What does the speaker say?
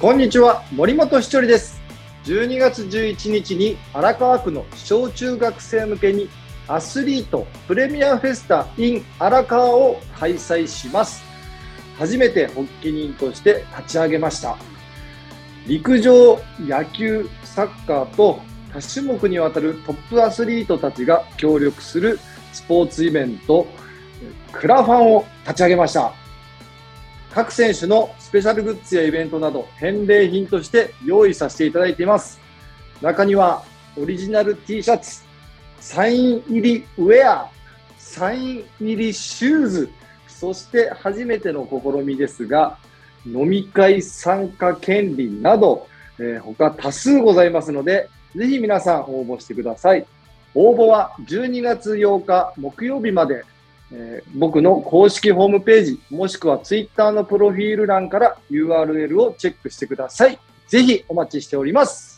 こんにちは、森本しちょりです。12月11日に荒川区の小中学生向けにアスリートプレミアフェスタ in 荒川を開催します。初めて発起人として立ち上げました。陸上、野球、サッカーと多種目にわたるトップアスリートたちが協力するスポーツイベント、クラファンを立ち上げました。各選手のスペシャルグッズやイベントなど返礼品として用意させていただいています。中にはオリジナル T シャツ、サイン入りウェア、サイン入りシューズ、そして初めての試みですが、飲み会参加権利など、えー、他多数ございますので、ぜひ皆さん応募してください。応募は12月8日木曜日までえー僕の公式ホームページ、もしくは Twitter のプロフィール欄から URL をチェックしてください。ぜひお待ちしております。